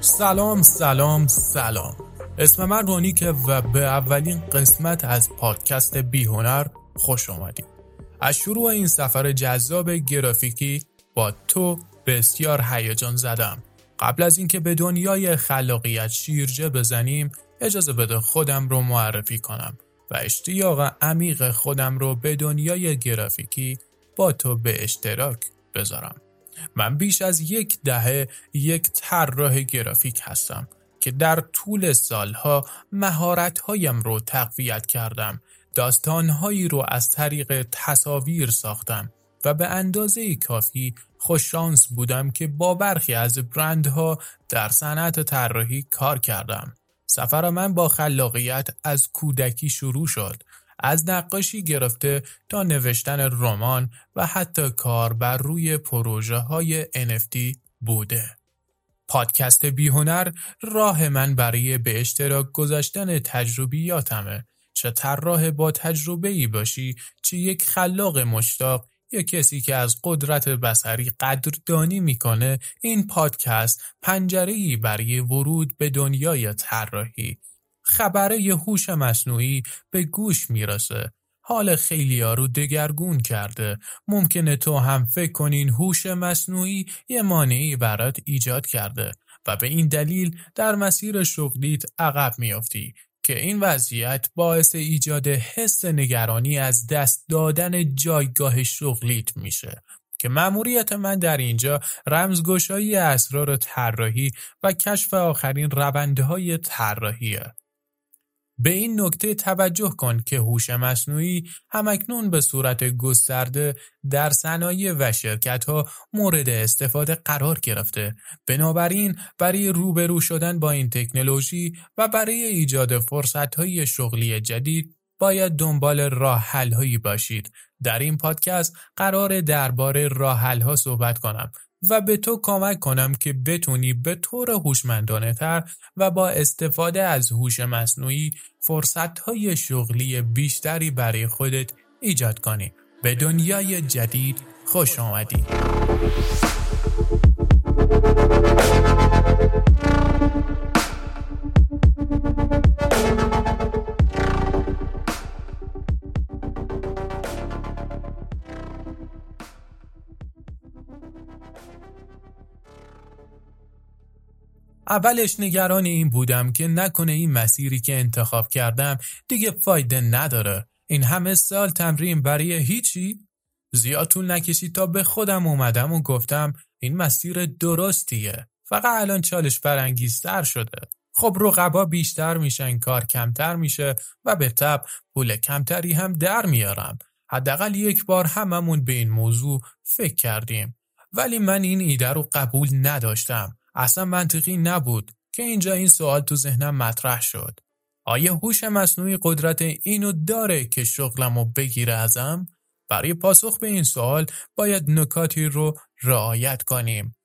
سلام سلام سلام. اسم من رونیکه و به اولین قسمت از پادکست بیهنر خوش آمدید. از شروع این سفر جذاب گرافیکی با تو بسیار هیجان زدم. قبل از اینکه به دنیای خلاقیت شیرجه بزنیم اجازه بده خودم رو معرفی کنم و اشتیاق عمیق خودم رو به دنیای گرافیکی با تو به اشتراک بذارم. من بیش از یک دهه یک طراح گرافیک هستم که در طول سالها مهارتهایم رو تقویت کردم داستانهایی رو از طریق تصاویر ساختم و به اندازه کافی خوششانس بودم که با برخی از برندها در صنعت طراحی کار کردم. سفر من با خلاقیت از کودکی شروع شد. از نقاشی گرفته تا نوشتن رمان و حتی کار بر روی پروژه های NFT بوده. پادکست بیهنر راه من برای به اشتراک گذاشتن تجربیاتمه چه طراح با تجربه ای باشی چه یک خلاق مشتاق یا کسی که از قدرت بسری قدردانی می‌کنه این پادکست پنجره ای برای ورود به دنیای طراحی خبره هوش مصنوعی به گوش می‌رسه. حال خیلی ها رو دگرگون کرده. ممکنه تو هم فکر کنین هوش مصنوعی یه مانعی برات ایجاد کرده و به این دلیل در مسیر شغلیت عقب میافتی که این وضعیت باعث ایجاد حس نگرانی از دست دادن جایگاه شغلیت میشه که مأموریت من در اینجا رمزگشایی اسرار طراحی و کشف آخرین روندهای طراحیه. به این نکته توجه کن که هوش مصنوعی همکنون به صورت گسترده در صنایع و شرکت ها مورد استفاده قرار گرفته. بنابراین برای روبرو شدن با این تکنولوژی و برای ایجاد فرصت های شغلی جدید باید دنبال راه هایی باشید. در این پادکست قرار درباره راه ها صحبت کنم و به تو کمک کنم که بتونی به طور هوشمندانه تر و با استفاده از هوش مصنوعی فرصت های شغلی بیشتری برای خودت ایجاد کنی. به دنیای جدید خوش آمدی. اولش نگران این بودم که نکنه این مسیری که انتخاب کردم دیگه فایده نداره. این همه سال تمرین برای هیچی؟ زیاد طول نکشید تا به خودم اومدم و گفتم این مسیر درستیه. فقط الان چالش برانگیزتر شده. خب رقبا بیشتر میشن کار کمتر میشه و به تب پول کمتری هم در میارم. حداقل یک بار هممون به این موضوع فکر کردیم. ولی من این ایده رو قبول نداشتم. اصلا منطقی نبود که اینجا این سوال تو ذهنم مطرح شد. آیا هوش مصنوعی قدرت اینو داره که شغلمو بگیره ازم؟ برای پاسخ به این سوال باید نکاتی رو رعایت کنیم.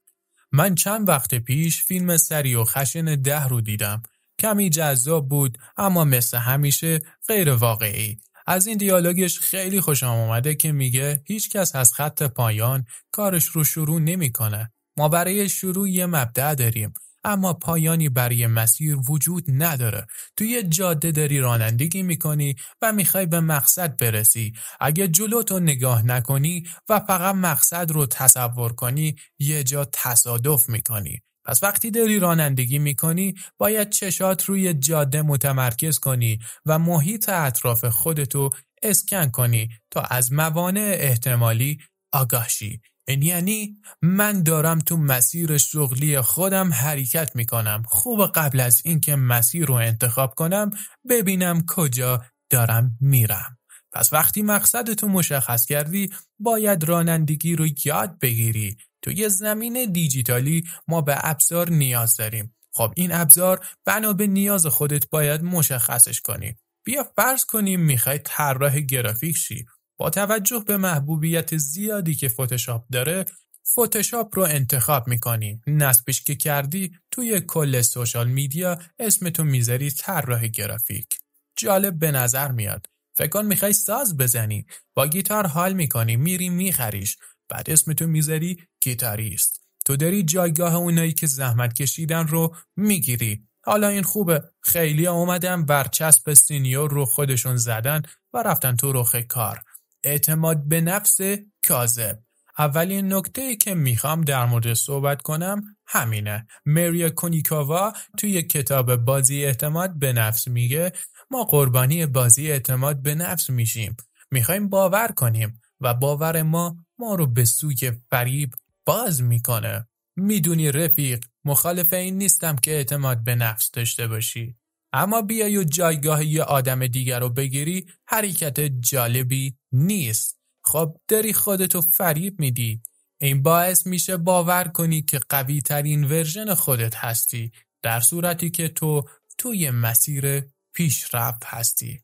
من چند وقت پیش فیلم سری و خشن ده رو دیدم. کمی جذاب بود اما مثل همیشه غیر واقعی. از این دیالوگش خیلی خوشم اومده که میگه هیچ کس از خط پایان کارش رو شروع نمی‌کنه. ما برای شروع یه مبدع داریم اما پایانی برای مسیر وجود نداره. توی یه جاده داری رانندگی می‌کنی و می‌خوای به مقصد برسی. اگه جلوتو نگاه نکنی و فقط مقصد رو تصور کنی یه جا تصادف می‌کنی. پس وقتی داری رانندگی می‌کنی باید چشات روی جاده متمرکز کنی و محیط اطراف خودتو اسکن کنی تا از موانع احتمالی آگاه شی. یعنی من دارم تو مسیر شغلی خودم حرکت می‌کنم. خوب قبل از اینکه مسیر رو انتخاب کنم ببینم کجا دارم میرم. پس وقتی مقصدتو مشخص کردی باید رانندگی رو یاد بگیری. تو یه زمین دیجیتالی ما به ابزار نیاز داریم. خب این ابزار بنا به نیاز خودت باید مشخصش کنی. بیا فرض کنیم می‌خوای طراح گرافیک شی. با توجه به محبوبیت زیادی که فتوشاپ داره فتوشاپ رو انتخاب می‌کنی. نصبش که کردی توی کل social media اسمتو می‌ذاری طراح گرافیک. جالب به نظر میاد. فکر می‌خوای ساز بزنی. با گیتار حال می‌کنی میری میخریش. بعد اسمتو می‌ذاری گیتاریست. تو داری جایگاه اونایی که زحمت کشیدن رو می‌گیری. حالا این خوبه. خیلی اومدن برچسب senior رو خودشون زدن و رفتن تو رخ کار. اعتماد به نفس کاذب. اولین نکته ای که می‌خوام در مورد صحبت کنم همینه. مریا کونیکاوا توی کتاب بازی اعتماد به نفس میگه ما قربانی بازی اعتماد به نفس میشیم. می‌خوایم باور کنیم و باور ما ما رو به سوی فریب باز می‌کنه. می‌دونی رفیق مخالف این نیستم که اعتماد به نفس داشته باشی. اما بیای و جایگاه یه آدم دیگر رو بگیری حرکت جالبی نیست. خب داری خودتو فریب میدی. این باعث میشه باور کنی که قوی ترین ورژن خودت هستی در صورتی که تو توی مسیر پیشرفت هستی.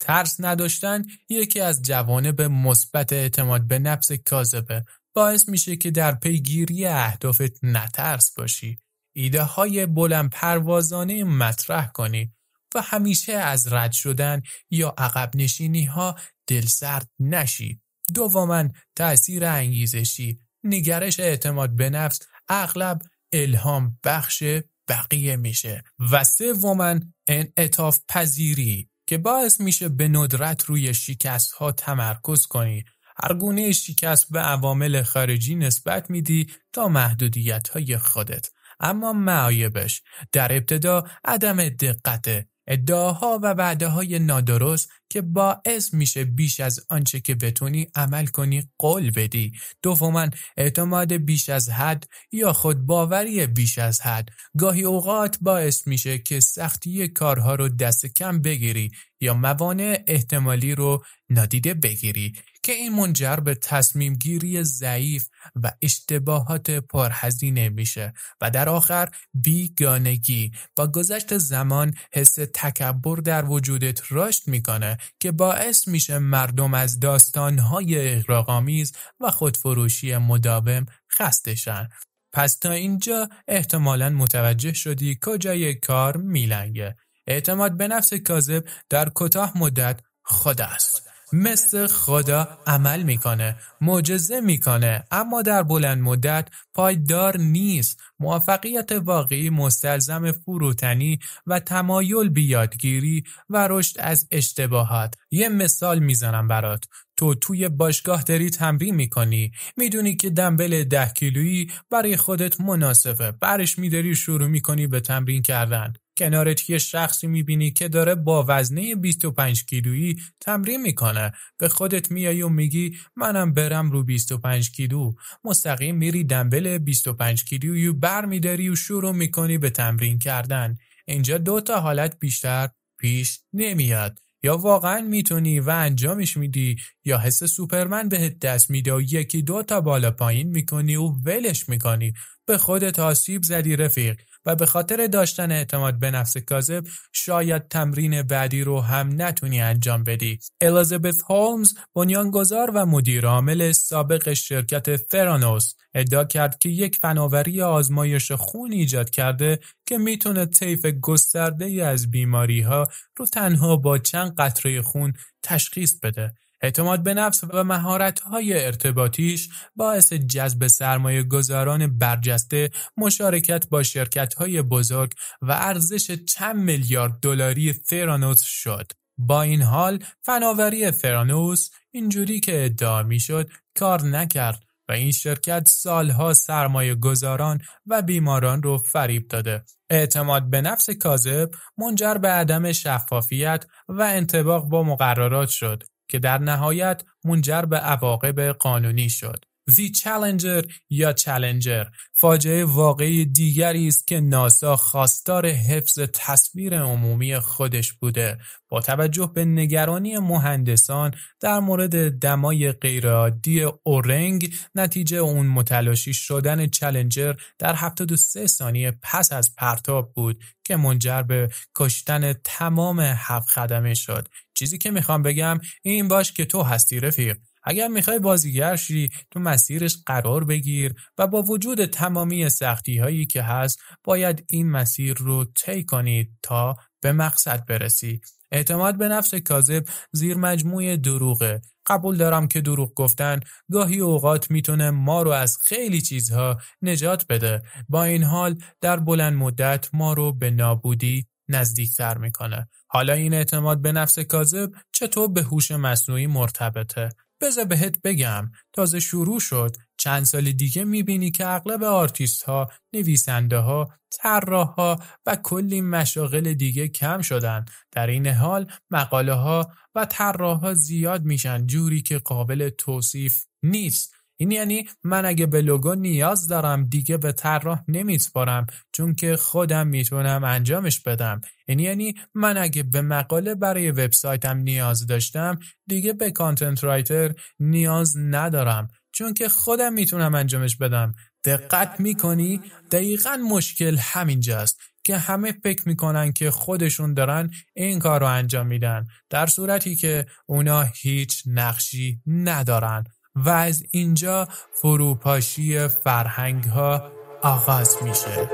ترس نداشتن یکی از جوانب مثبت اعتماد به نفس کاذبه. باعث میشه که در پیگیری اهدافت نترس باشی. ایده های بلند پروازانه مطرح کنی. و همیشه از رد شدن یا عقب نشینی ها دلسرد نشی. دوما تأثیر انگیزشی نگرش اعتماد به نفس اغلب الهام بخش بقیه میشه. و سوما انعطاف پذیری که باعث میشه به ندرت روی شکست ها تمرکز کنی. هر گونه شکست به عوامل خارجی نسبت میدی تا محدودیت های خودت. اما معایبش در ابتدا عدم دقت ادعاها و وعده های نادرست که باعث میشه بیش از آنچه که بتونی عمل کنی قول بدی. دوما اعتماد بیش از حد یا خود باوری بیش از حد. گاهی اوقات باعث میشه که سختی کارها رو دست کم بگیری یا موانع احتمالی رو نادیده بگیری که این منجر به تصمیم گیری ضعیف و اشتباهات پرهزینه میشه. و در آخر بیگانگی. با گذشت زمان حس تکبر در وجودت رشد می‌کنه. که باعث میشه مردم از داستانهای اغراقآمیز و خودفروشی مداوم خستشن پس تا اینجا احتمالا متوجه شدی کجای کار میلنگه. اعتماد به نفس کاذب در کوتاه مدت خود است مثل خدا عمل می‌کنه معجزه می‌کنه. اما در بلند مدت پایدار نیست. موفقیت واقعی مستلزم فروتنی و تمایل بیادگیری و رشد از اشتباهات. یه مثال می‌زنم برات. تو توی باشگاه داری تمرین می‌کنی. می‌دونی که دنبل ده کیلویی برای خودت مناسبه. برش میداری شروع می‌کنی به تمرین کردن. کنارت یه شخصی می‌بینی که داره با وزنه 25 کیلویی تمرین می‌کنه. به خودت میای و میگی منم برم رو 25 کیلو. مستقیم میری دنبل 25 کیلویی بر میداری و شروع می‌کنی به تمرین کردن. اینجا دو تا حالت بیشتر پیش نمیاد. یا واقعا می‌تونی و انجامش میدی یا حس سوپرمن بهت دست میده و یکی دو تا بالا پایین می‌کنی و ولش می‌کنی. به خودت آسیب زدی رفیق. و به خاطر داشتن اعتماد به نفس کاذب شاید تمرین بعدی رو هم نتونی انجام بدی. الیزابت هولمز بنیانگذار و مدیر عامل سابق شرکت فرانوس ادعا کرد که یک فناوری آزمایش خون ایجاد کرده که می‌تونه طیف گسترده از بیماری ها رو تنها با چند قطره خون تشخیص بده اعتماد به نفس و مهارت‌های ارتباطیش باعث جذب سرمایه گذاران برجسته مشارکت با شرکت‌های بزرگ و ارزش چند میلیارد دلاری فرانوس شد. با این حال فناوری فرانوس اینجوری که ادعا می‌شد کار نکرد و این شرکت سالها سرمایه گذاران و بیماران رو فریب داده. اعتماد به نفس کاذب منجر به عدم شفافیت و انتباق با مقررات شد که در نهایت منجر به عواقب قانونی شد. The Challenger یا چالنجر فاجعه واقعی دیگری است که ناسا خواستار حفظ تصویر عمومی خودش بوده با توجه به نگرانی مهندسان در مورد دمای غیرعادی اورنگ نتیجه اون متلاشی شدن چالنجر در 73 ثانیه پس از پرتاب بود که منجر به کشتن تمام هفت خدمه شد چیزی که می‌خوام بگم این باش که تو هستی رفیق. اگر می‌خوای بازیگر شی تو مسیرش قرار بگیر و با وجود تمامی سختی هایی که هست باید این مسیر رو طی کنید تا به مقصد برسی. اعتماد به نفس کاذب زیر مجموعه دروغه. قبول دارم که دروغ گفتن گاهی اوقات می‌تونه ما رو از خیلی چیزها نجات بده. با این حال در بلند مدت ما رو به نابودی نزدیکتر می‌کنه حالا این اعتماد به نفس کاذب چطور به هوش مصنوعی مرتبطه بذار بهت بگم تازه شروع شد چند سال دیگه می‌بینی که اغلب آرتیست ها، نویسنده ها، طراح ها و کلی مشاغل دیگه کم شدن. در این حال مقاله ها و طراح ها زیاد میشن جوری که قابل توصیف نیست. این یعنی من اگه به لوگو نیاز دارم دیگه به طراح نمیسپارم چون که خودم می‌تونم انجامش بدم. این یعنی من اگه به مقاله برای وبسایتم نیاز داشتم دیگه به کانتنت رایتر نیاز ندارم. چون که خودم می‌تونم انجامش بدم. دقت می‌کنی؟ دقیقا مشکل همینجاست که همه فکر می‌کنن که خودشون دارن این کار رو انجام میدن در صورتی که اونا هیچ نقشی ندارن. و از اینجا فروپاشی فرهنگ ها آغاز میشه.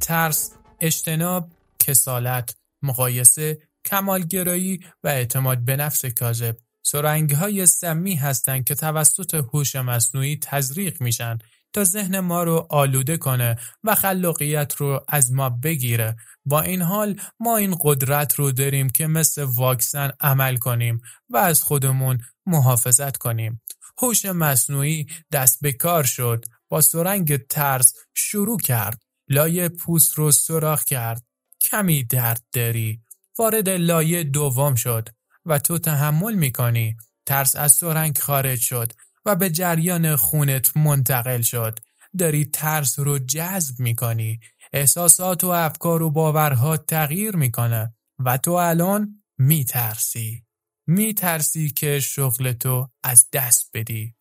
ترس، اجتناب، کسالت، مقایسه، کمالگرایی و اعتماد به نفس کاذب. سرنگ های سمی هستند که توسط هوش مصنوعی تزریق میشن. تا ذهن ما رو آلوده کنه و خلاقیت رو از ما بگیره. با این حال ما این قدرت رو داریم که مثل واکسن عمل کنیم و از خودمون محافظت کنیم. هوش مصنوعی دست به کار شد. با سرنگ ترس شروع کرد. لایه پوست رو سراخ کرد. کمی درد داری. وارد لایه دوم شد و تو تحمل می‌کنی. ترس از سرنگ خارج شد. و به جریان خونت منتقل شد. داری ترس رو جذب می‌کنی. احساسات و افکار و باورها تغییر می‌کنه و تو الان میترسی. میترسی که شغل تو از دست بدی.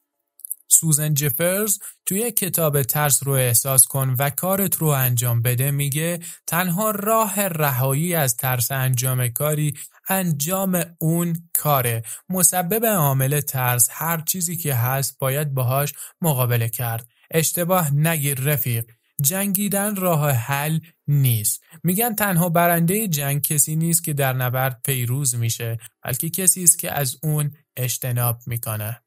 سوزن جفرز توی کتاب ترس رو احساس کن و کارت رو انجام بده. میگه تنها راه رهایی از ترس انجام کاری انجام اون کاره. مسبب عامل ترس هر چیزی که هست باید باهاش مقابله کرد. اشتباه نگیر رفیق. جنگیدن راه حل نیست. میگن تنها برنده جنگ کسی نیست که در نبرد پیروز میشه بلکه کسی است که از اون اجتناب می‌کنه.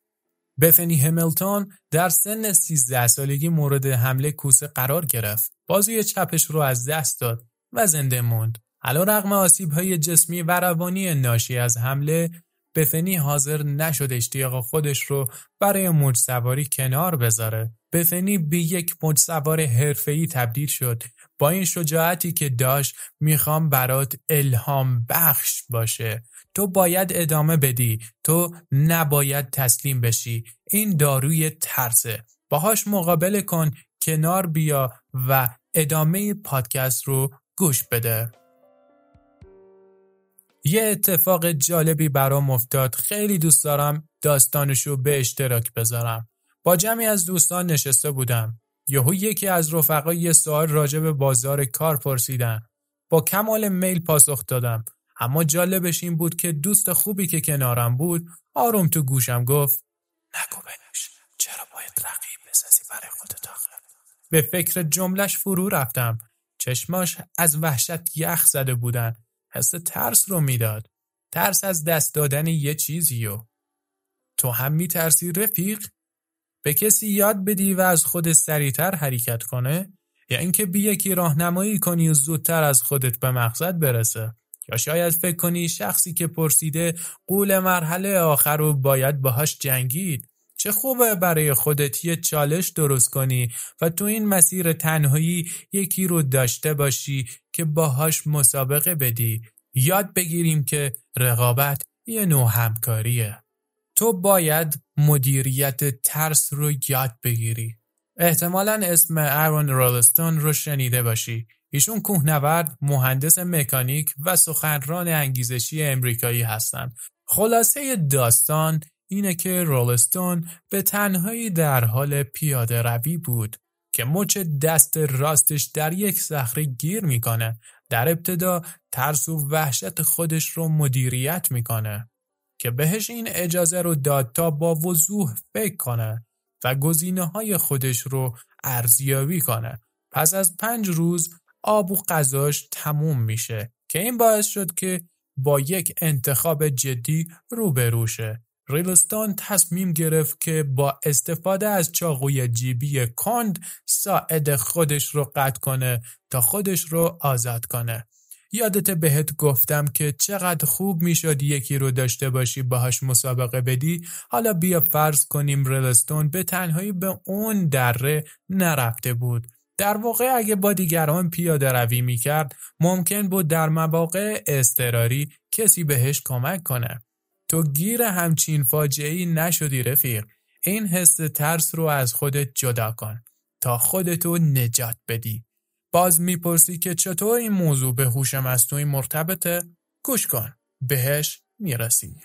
بثنی همیلتون در سن 13 سالگی مورد حمله کوسه قرار گرفت. بازوی چپش رو از دست داد و زنده موند. علا رقم آسیب های جسمی و روانی ناشی از حمله بثنی حاضر نشد اشتیاق خودش رو برای موج سواری کنار بذاره. بثنی به یک موج سوار حرفه‌ای تبدیل شد. با این شجاعتی که داشت می‌خوام برات الهام بخش باشه. تو باید ادامه بدی تو نباید تسلیم بشی این داروی ترسه باهاش مقابله کن کنار بیا و ادامه پادکست رو گوش بده یه اتفاق جالبی برام افتاد. خیلی دوست دارم داستانشو به اشتراک بذارم. با جمعی از دوستان نشسته بودم. یهو یکی از رفقا یه سوال راجع به بازار کار پرسیدن. با کمال میل پاسخ دادم. اما جالبش این بود که دوست خوبی که کنارم بود آروم تو گوشم گفت نگو بنوش چرا باید رقیب بسازی برای خودت به فکر جملش فرو رفتم. چشماش از وحشت یخ زده بودن. حس ترس رو می‌داد. ترس از دست دادن یه چیزیو. تو هم میترسی رفیق؟ به کسی یاد بدی و از خود سریعتر حرکت کنه؟ یا اینکه بی یکی راهنمایی کنی و زودتر از خودت به مقصد برسه؟ یا شاید فکر کنی شخصی که پرسیده قول مرحله آخر رو باید باهاش جنگید؟ چه خوبه برای خودت یه چالش درست کنی و تو این مسیر تنهایی یکی رو داشته باشی که باهاش مسابقه بدی. یاد بگیریم که رقابت یه نوع همکاریه. تو باید مدیریت ترس رو یاد بگیری. احتمالا اسم ارون رولستون رو شنیده باشی. ایشون کوهنورد، مهندس مکانیک و سخنران انگیزشی امریکایی هستند. خلاصه داستان اینه که رولستون به تنهایی در حال پیاده روی بود که مچ دست راستش در یک صخره گیر می‌کنه. در ابتدا ترس و وحشت خودش رو مدیریت می‌کنه که بهش این اجازه رو داد تا با وضوح فکر کنه و گزینه های خودش رو ارزیابی کنه. پس از پنج روز آب و غذاش تموم میشه که این باعث شد که با یک انتخاب جدی روبرو شه. ریلستون تصمیم گرفت که با استفاده از چاقوی جیبی کند ساعد خودش رو قطع کنه تا خودش رو آزاد کنه. یادت بهت گفتم که چقدر خوب می‌شد یکی رو داشته باشی باهاش مسابقه بدی. حالا بیا فرض کنیم ریلستون به تنهایی به اون دره نرفته بود. در واقع اگه با دیگران پیاده روی می‌کرد ممکن بود در مواقع استراری کسی بهش کمک کنه. تو گیر همچین فاجعه نشدی رفیق این حس ترس رو از خودت جدا کن تا خودتو نجات بدی باز می‌پرسی که چطور این موضوع به هوش مصنوعی مرتبطه؟ گوش کن. بهش می‌رسی.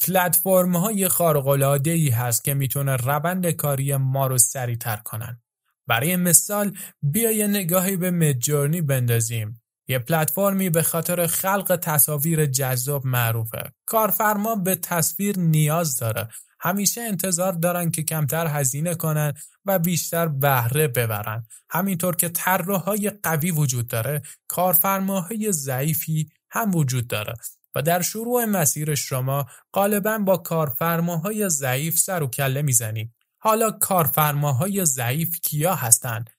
پلتفرم های خارق ای هست که می‌تونه روند کاری ما رو سریعتر کنن. برای مثال بیا یه نگاهی به مجورنی بندازیم. یه پلتفرمی به خاطر خلق تصاویر جذاب معروفه. کارفرما به تصویر نیاز داره همیشه انتظار دارن که کمتر هزینه کنن و بیشتر بهره ببرن. همینطور که طراحهای قوی وجود داره، کارفرماهای ضعیفی هم وجود داره و در شروع مسیر شما غالبا با کارفرماهای ضعیف سر و کله می‌زنید. حالا کارفرماهای ضعیف کیا هستند؟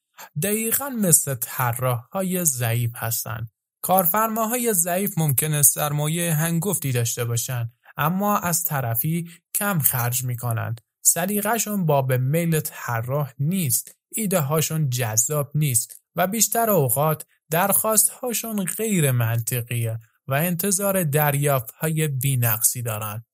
دقیقا مثل طراحهای ضعیف هستند. کارفرماهای ضعیف ممکنه سرمایه هنگفتی داشته باشند اما از طرفی کم خرج می‌کنند. سلیقهشون با به میل طراح نیست. ایده هاشون جذاب نیست و بیشتر اوقات درخواست هاشون غیر منطقیه و انتظار دریافت های بینقصی دارند.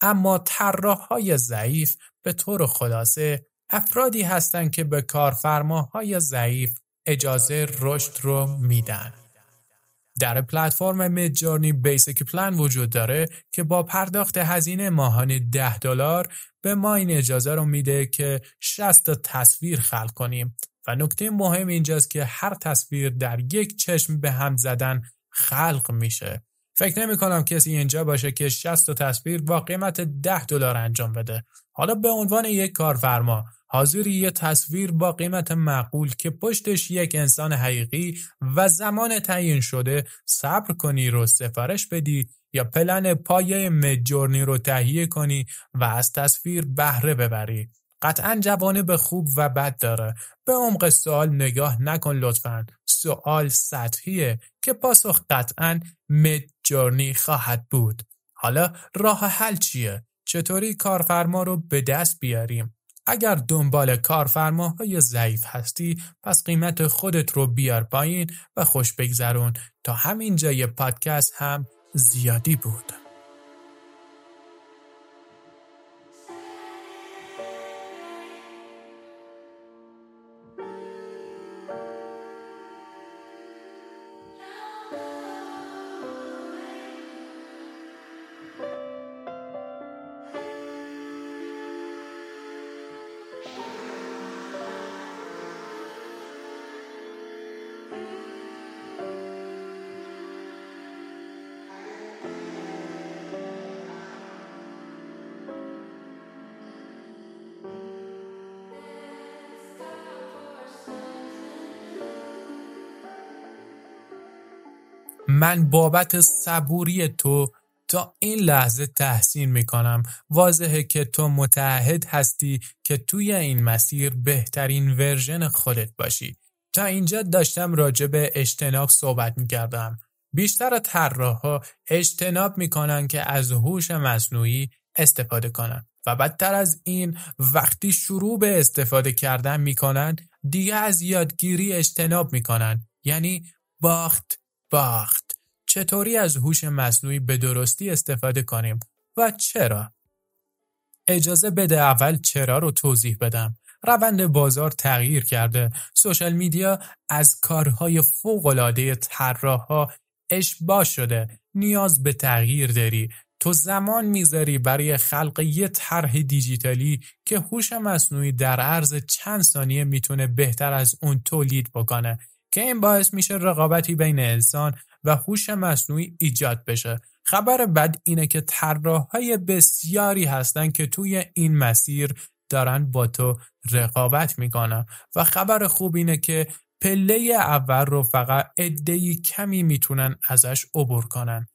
اما طراح های ضعیف به طور خلاصه افرادی هستند که به کارفرماهای ضعیف اجازه رشد رو میدن. در پلتفرم میدجورنی بیسیک پلان وجود داره که با پرداخت هزینه ماهانه 10 دلار به ما این اجازه رو میده که 60 تا تصویر خلق کنیم و نکته مهم اینجاست که هر تصویر در یک چشم به هم زدن خلق میشه. فکر نمی کنم کسی اینجا باشه که 60 تا تصویر با قیمت 10 دلار انجام بده. حالا به عنوان یک کارفرما حاضری یه تصویر با قیمت معقول که پشتش یک انسان حقیقی و زمان تعیین شده صبر کنی رو سفارش بدی یا پلن پایه مجورنی رو تهیه کنی و از تصویر بهره ببری. قطعا به خوب و بد داره. به عمق سوال نگاه نکن لطفا. سوال سطحیه که پاسخ قطعا مجورنی خواهد بود. حالا راه حل چیه؟ چطوری کارفرما رو به دست بیاریم؟ اگر دنبال کارفرماهای ضعیف هستی پس قیمت خودت رو بیار پایین و خوش بگذرون تا همین جای پادکست هم زیادی بود. من بابت صبوری تو تا این لحظه تحسین می کنم واضحه که تو متعهد هستی که توی این مسیر بهترین ورژن خودت باشی. تا اینجا داشتم راجع به اجتناب صحبت می کردم. بیشتر طراحها اجتناب می‌کنن که از هوش مصنوعی استفاده کنن و بدتر از این وقتی شروع به استفاده کردن می‌کنن دیگه از یادگیری اجتناب می‌کنن. یعنی باخت باخت چطوری از هوش مصنوعی به درستی استفاده کنیم و چرا؟ اجازه بده اول چرا رو توضیح بدم. روند بازار تغییر کرده. سوشال میدیا از کارهای فوق‌العاده طراحها اشباه شده. نیاز به تغییر داری. تو زمان می‌ذاری برای خلق یه طرح دیجیتالی که هوش مصنوعی در عرض چند ثانیه می‌تونه بهتر از اون تولید بکنه که این باعث میشه رقابتی بین انسان و هوش مصنوعی ایجاد بشه. خبر بد اینه که طراحهای بسیاری هستن که توی این مسیر دارن با تو رقابت می‌کنن. و خبر خوب اینه که پله اول رو فقط عده‌ای کمی می‌تونن ازش عبور کنن.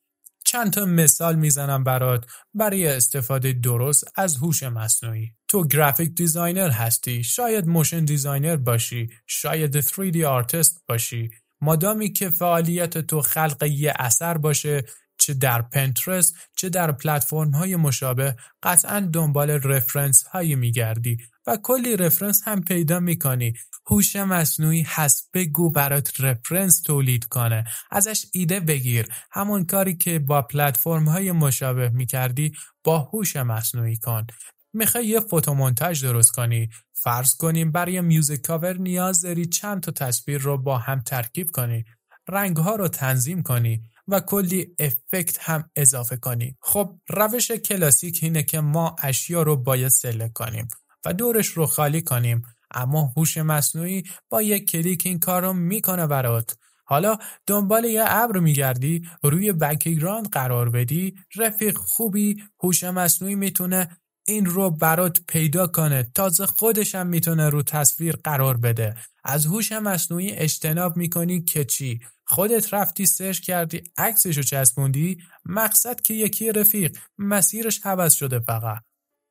چند تا مثال می‌زنم برات برای استفاده درست از هوش مصنوعی. تو graphic designer هستی شاید motion designer باشی شاید 3D آرتست باشی. مادامی که فعالیت تو خلق یه اثر باشه چه در Pinterest چه در پلتفرم های مشابه قطعا دنبال reference هایی میگردی و کلی reference هم پیدا می‌کنی. هوش مصنوعی هست بگو برات reference تولید کنه. ازش ایده بگیر. همون کاری که با پلتفرم های مشابه می‌کردی با هوش مصنوعی کن. می‌خوای یه فوتومونتاژ درست کنی؟ فرض کنیم برای music cover نیاز داری چند تا تصویر رو با هم ترکیب کنی. رنگ ها رو تنظیم کنی. و کلی افکت هم اضافه کنی خب روش کلاسیک اینه که ما اشیا رو باید select کنیم و دورش رو خالی کنیم. اما هوش مصنوعی با یک کلیک این کار رو می‌کنه برات. حالا دنبال یه ابر میگردی روی background قرار بدی رفیق خوبی هوش مصنوعی می‌تونه این رو برات پیدا کنه. تازه خودش هم می‌تونه رو تصویر قرار بده. از هوش مصنوعی اجتناب می‌کنی که چی؟ خودت رفتی سرچ کردی عکسشو چسبوندی مقصد که یکی رفیق مسیرش عوض شده فقط.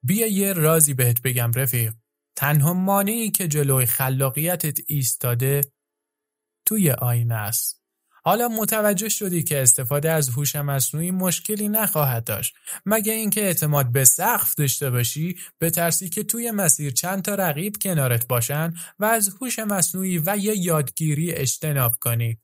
بیا یه رازی بهت بگم رفیق. تنها مانعی که جلوی خلاقیتت ایستاده توی آینه است. حالا متوجه شدی که استفاده از هوش مصنوعی مشکلی نخواهد داشت. مگه اینکه اعتماد به سقف داشته باشی به ترسی که توی مسیر چند تا رقیب کنارت باشن و از هوش مصنوعی و یه یادگیری اجتناب کنی.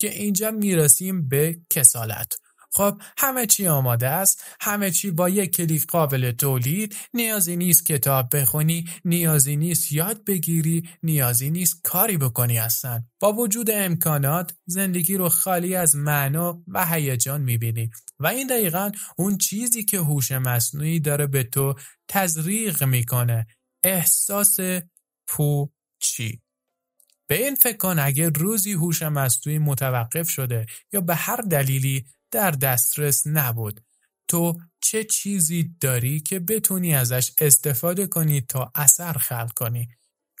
که اینجا می‌رسیم به کسالت. خب همه چی آماده است؟ همه چی با یک کلیک قابل تولید؟ نیازی نیست کتاب بخونی نیازی نیست یاد بگیری نیازی نیست کاری بکنی هستن با وجود امکانات زندگی رو خالی از معنا و هیجان می‌بینی. و این دقیقا اون چیزی که هوش مصنوعی داره به تو تزریق می‌کنه. احساس پوچی. به این فکر کن اگر روزی هوش مصنوعی متوقف شده یا به هر دلیلی در دسترس نبود تو چه چیزی داری که بتونی ازش استفاده کنی تا اثر خلق کنی؟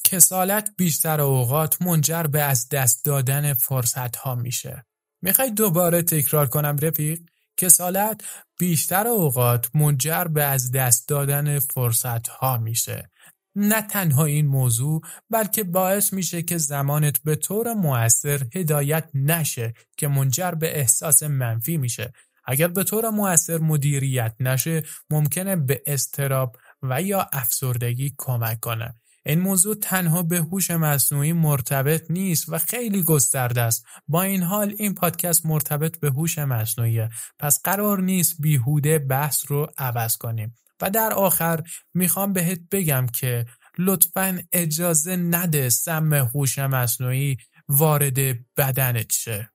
کسالت بیشتر اوقات منجر به از دست دادن فرصت ها میشه. می‌خوای دوباره تکرار کنم رفیق؟ کسالت بیشتر اوقات منجر به از دست دادن فرصت ها میشه. نه تنها این موضوع بلکه باعث میشه که زمانت به طور مؤثر هدایت نشه که منجر به احساس منفی میشه. اگر به طور مؤثر مدیریت نشه ممکنه به استراب و یا افسردگی کمک کنه. این موضوع تنها به هوش مصنوعی مرتبط نیست و خیلی گسترده است. با این حال این پادکست مرتبط به هوش مصنوعیه. پس قرار نیست بیهوده بحث رو عوض کنیم. و در آخر می‌خوام بهت بگم که لطفا اجازه نده سم هوش مصنوعی وارد بدنت شه.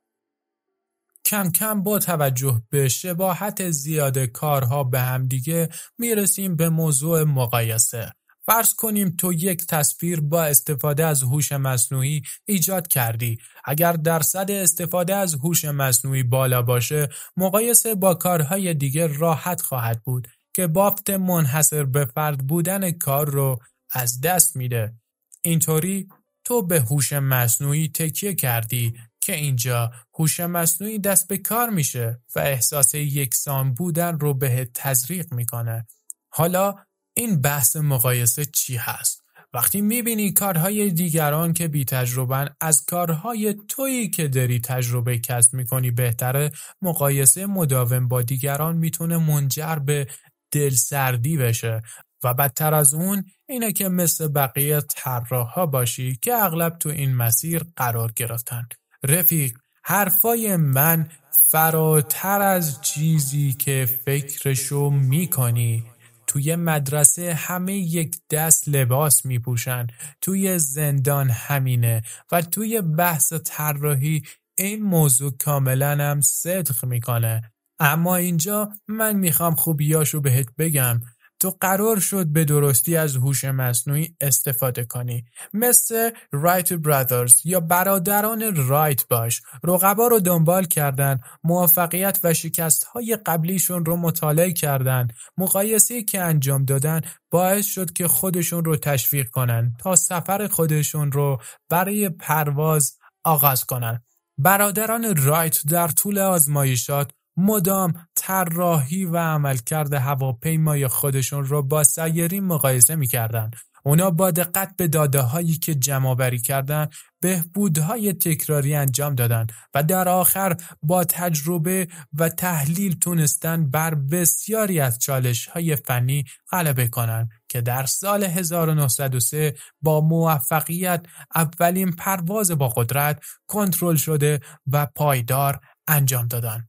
کم کم با توجه به شباهت زیاد کارها به همدیگه می‌رسیم به موضوع مقایسه. فرض کنیم تو یک تصویر با استفاده از هوش مصنوعی ایجاد کردی. اگر درصد استفاده از هوش مصنوعی بالا باشه، مقایسه با کارهای دیگه راحت خواهد بود. که بافت منحصر به فرد بودن کار رو از دست میده. اینطوری تو به هوش مصنوعی تکیه کردی که اینجا هوش مصنوعی دست به کار میشه و احساس یکسان بودن رو به تزریق می‌کنه. حالا این بحث مقایسه چی هست؟ وقتی می‌بینی کارهای دیگران که بی تجربن از کارهای تویی که داری تجربه کسب می‌کنی بهتره مقایسه مداوم با دیگران می‌تونه منجر به دلسردی بشه. و بدتر از اون اینه که مثل بقیه طراحا باشی که اغلب تو این مسیر قرار گرفتن. رفیق حرفای من فراتر از چیزی که فکرشو می‌کنی. توی مدرسه همه یک دست لباس میپوشن. توی زندان همینه. و توی بحث طراحی این موضوع کاملا هم صدق می‌کنه. اما اینجا من می‌خوام خوبیاشو بهت بگم. تو قرار شد به درستی از هوش مصنوعی استفاده کنی. مثل رایت برادرز یا برادران رایت باش. رقبا رو دنبال کردن موفقیت و شکست های قبلیشون رو مطالعه کردن. مقایسه که انجام دادن باعث شد که خودشون رو تشویق کنن تا سفر خودشون رو برای پرواز آغاز کنن. برادران رایت در طول آزمایشات مدام طراحی و عملکرد هواپیمای خودشون رو با سیارین مقایسه می‌کردند. اونا با دقت به داده هایی که جمع بری کردن بهبودهای تکراری انجام دادن و در آخر با تجربه و تحلیل تونستن بر بسیاری از چالش های فنی غلبه کنند که در سال 1903 با موفقیت اولین پرواز با قدرت کنترل شده و پایدار انجام دادن.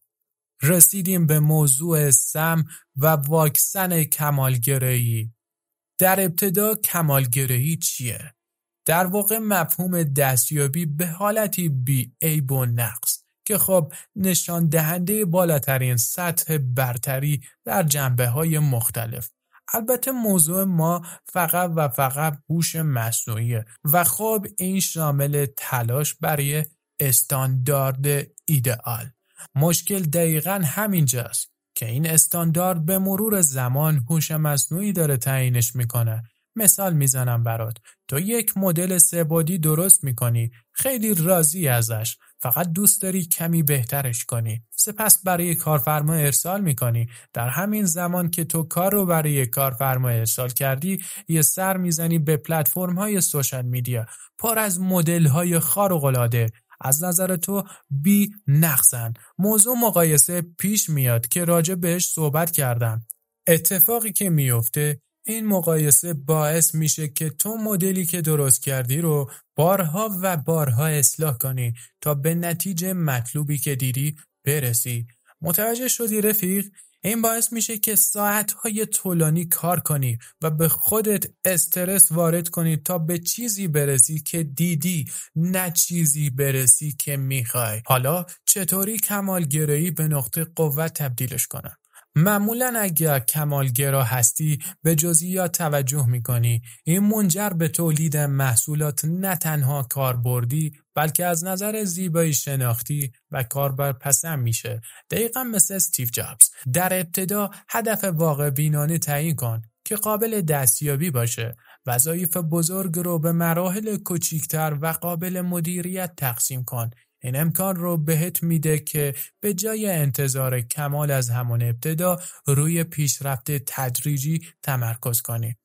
رسیدیم به موضوع سم و واکسن کمالگرایی. در ابتدا کمالگرایی چیه؟ در واقع مفهوم دستیابی به حالتی بی عیب و نقص که خب نشان دهنده بالاترین سطح برتری در جنبه های مختلف البته موضوع ما فقط و فقط هوش مصنوعیه و خب این شامل تلاش برای استاندارد ایدئال مشکل دقیقا همینجاست که این استاندارد به مرور زمان هوش مصنوعی داره تعیینش می‌کنه. مثال می‌زنم برات. تو یک مدل سهبعدی درست می‌کنی خیلی راضی ازش. فقط دوست داری کمی بهترش کنی. سپس برای کارفرما ارسال می‌کنی. در همین زمان که تو کار رو برای کارفرما ارسال کردی یه سر می‌زنی به پلتفرم های سوشال میدیا. پر از مدل های خارق العاده از نظر تو بی نقصن. موضوع مقایسه پیش میاد که راجع بهش صحبت کردم. اتفاقی که میفته این مقایسه باعث میشه که تو مدلی که درست کردی رو بارها و بارها اصلاح کنی تا به نتیجه مطلوبی که دیدی برسی. متوجه شدی رفیق؟ این باعث میشه که ساعتهای طولانی کار کنی و به خودت استرس وارد کنی تا به چیزی برسی که دیدی نه چیزی برسی که می‌خوای. حالا چطوری کمالگرایی به نقطه قوت تبدیلش کنم؟ معمولا اگر کمالگرا هستی به جزئیات توجه می‌کنی. این منجر به تولید محصولات نه تنها کاربردی بلکه از نظر زیبایی شناختی و کاربر پسند میشه. دقیقا مثل استیو جابز. در ابتدا هدف واقع بینانه تعیین کن که قابل دستیابی باشه. وظایف بزرگ رو به مراحل کوچیکتر و قابل مدیریت تقسیم کن. این امکان رو بهت میده که به جای انتظار کمال از همان ابتدا روی پیشرفت تدریجی تمرکز کنی.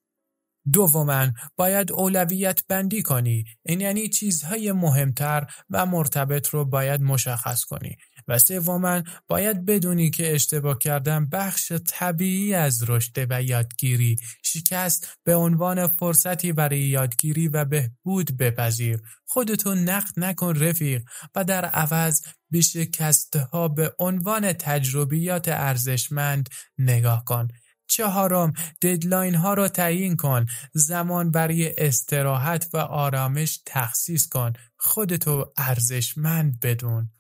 دوما باید اولویت بندی کنی. این یعنی چیزهای مهمتر و مرتبط رو باید مشخص کنی. و سوما باید بدونی که اشتباه کردن بخش طبیعی از رشد و یادگیری. شکست به عنوان فرصتی برای یادگیری و بهبود بپذیر. خودتو نقد نکن رفیق و در عوض به شکستها به عنوان تجربیات ارزشمند نگاه کن. چهارم ددلاین ها را تعیین کن. زمان برای استراحت و آرامش تخصیص کن. خودتو ارزشمند بدون.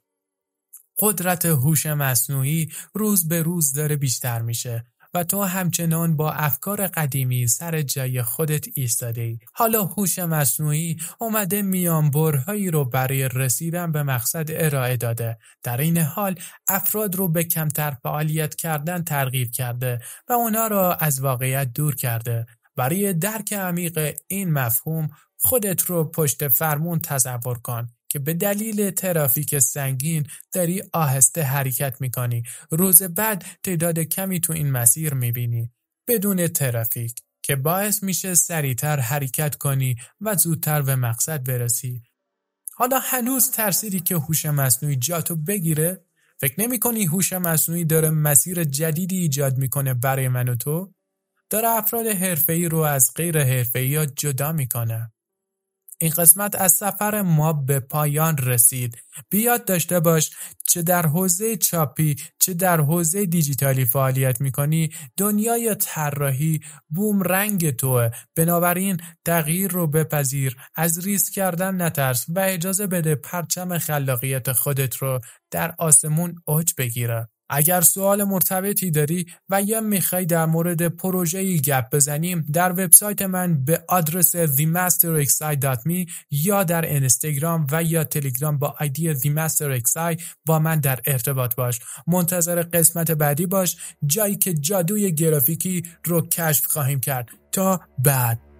قدرت هوش مصنوعی روز به روز داره بیشتر میشه. و تو همچنان با افکار قدیمی سر جای خودت ایستاده ای. حالا هوش مصنوعی اومده میانبرهایی رو برای رسیدن به مقصد ارائه داده. در این حال افراد رو به کمتر فعالیت کردن ترغیب کرده و اونا را از واقعیت دور کرده. برای درک عمیق این مفهوم خودت رو پشت فرمون تصور کن که به دلیل ترافیک سنگین داری آهسته حرکت می‌کنی. روز بعد تعداد کمی تو این مسیر می‌بینی. بدون ترافیک که باعث میشه سریعتر حرکت کنی و زودتر به مقصد برسی. حالا هنوز ترسیدی که هوش مصنوعی جاتو بگیره؟ فکر نمی کنی هوش مصنوعی داره مسیر جدیدی ایجاد می‌کنه برای من و تو؟ داره افراد حرفه‌ای رو از غیر حرفه‌ای جدا می‌کنه. این قسمت از سفر ما به پایان رسید. بیاد داشته باش چه در حوزه چاپی چه در حوزه دیجیتالی فعالیت می‌کنی. دنیای طراحی بوم رنگ توه. بنابراین تغییر رو بپذیر. از ریسک کردن نترس و اجازه بده پرچم خلاقیت خودت رو در آسمون اوج بگیره. اگر سوال مرتبطی داری و یا می‌خوای در مورد پروژه‌ای گپ بزنیم در وبسایت من به آدرس themasterexi.me یا در اینستاگرام و یا تلگرام با آیدی themasterexi با من در ارتباط باش. منتظر قسمت بعدی باش جایی که جادوی گرافیکی رو کشف خواهیم کرد. تا بعد.